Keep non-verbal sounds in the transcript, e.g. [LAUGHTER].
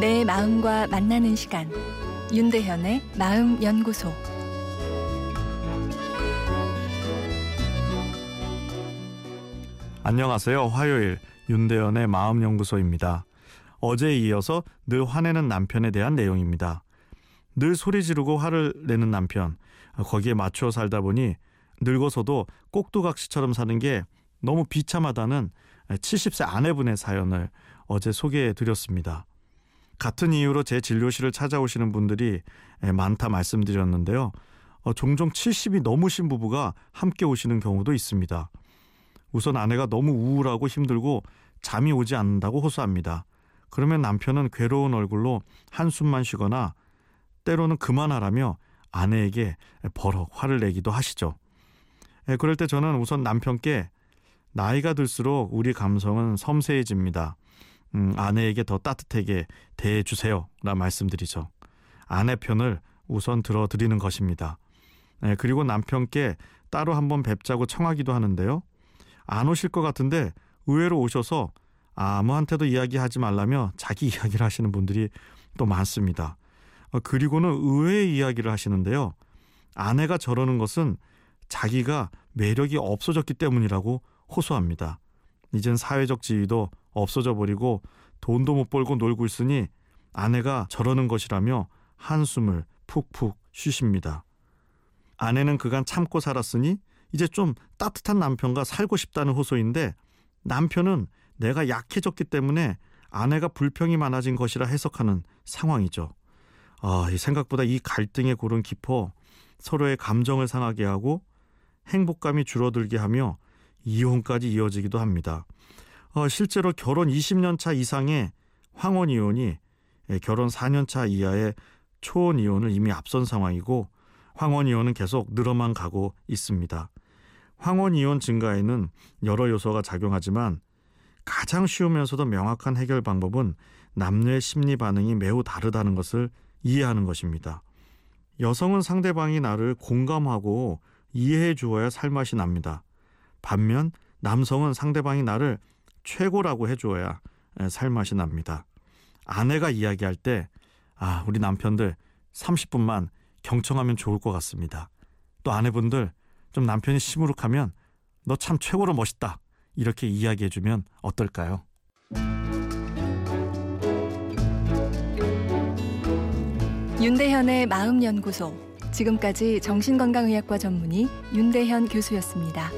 내 마음과 만나는 시간 윤대현의 마음 연구소 안녕하세요. 화요일 윤대현의 마음 연구소입니다. 어제에 이어서 늘 화내는 남편에 대한 내용입니다. 늘 소리 지르고 화를 내는 남편. 거기에 맞춰 살다 보니 늙어서도 꼭두각시처럼 사는 게 너무 비참하다는 70세 아내분의 사연을 어제 소개해 드렸습니다. 같은 이유로 제 진료실을 찾아오시는 분들이 많다 말씀드렸는데요. 어, 종종 70이 넘으신 부부가 함께 오시는 경우도 있습니다. 우선 아내가 너무 우울하고 힘들고 잠이 오지 않는다고 호소합니다. 그러면 남편은 괴로운 얼굴로 한숨만 쉬거나 때로는 그만하라며 아내에게 버럭 화를 내기도 하시죠. 그럴 때 저는 우선 남편께 나이가 들수록 우리 감성은 섬세해집니다. 음, 아내에게 더 따뜻하게 대해 주세요. 라 말씀드리죠. 아내 편을 우선 들어드리는 것입니다. 네, 그리고 남편께 따로 한번 뵙자고 청하기도 하는데요. 안 오실 것 같은데 의외로 오셔서 아무한테도 이야기하지 말라며 자기 [LAUGHS] 이야기를 하시는 분들이 또 많습니다. 어, 그리고는 의외의 이야기를 하시는데요. 아내가 저러는 것은 자기가 매력이 없어졌기 때문이라고 호소합니다. 이젠 사회적 지위도 없어져 버리고 돈도 못 벌고 놀고 있으니 아내가 저러는 것이라며 한숨을 푹푹 쉬십니다. 아내는 그간 참고 살았으니 이제 좀 따뜻한 남편과 살고 싶다는 호소인데 남편은 내가 약해졌기 때문에 아내가 불평이 많아진 것이라 해석하는 상황이죠. 아, 이 생각보다 이 갈등의 골은 깊어 서로의 감정을 상하게 하고 행복감이 줄어들게 하며 이혼까지 이어지기도 합니다. 어, 실제로 결혼 20년 차 이상의 황혼 이혼이 예, 결혼 4년 차 이하의 초혼 이혼을 이미 앞선 상황이고 황혼 이혼은 계속 늘어만 가고 있습니다. 황혼 이혼 증가에는 여러 요소가 작용하지만 가장 쉬우면서도 명확한 해결 방법은 남녀의 심리 반응이 매우 다르다는 것을 이해하는 것입니다. 여성은 상대방이 나를 공감하고 이해해 주어야 살맛이 납니다. 반면 남성은 상대방이 나를 최고라고 해주어야 살맛이 납니다. 아내가 이야기할 때, 아, 우리 남편들 30분만 경청하면 좋을 것 같습니다. 또 아내분들 좀 남편이 시무룩하면 너 참 최고로 멋있다. 이렇게 이야기해주면 어떨까요? 윤대현의 마음연구소. 지금까지 정신건강의학과 전문의 윤대현 교수였습니다.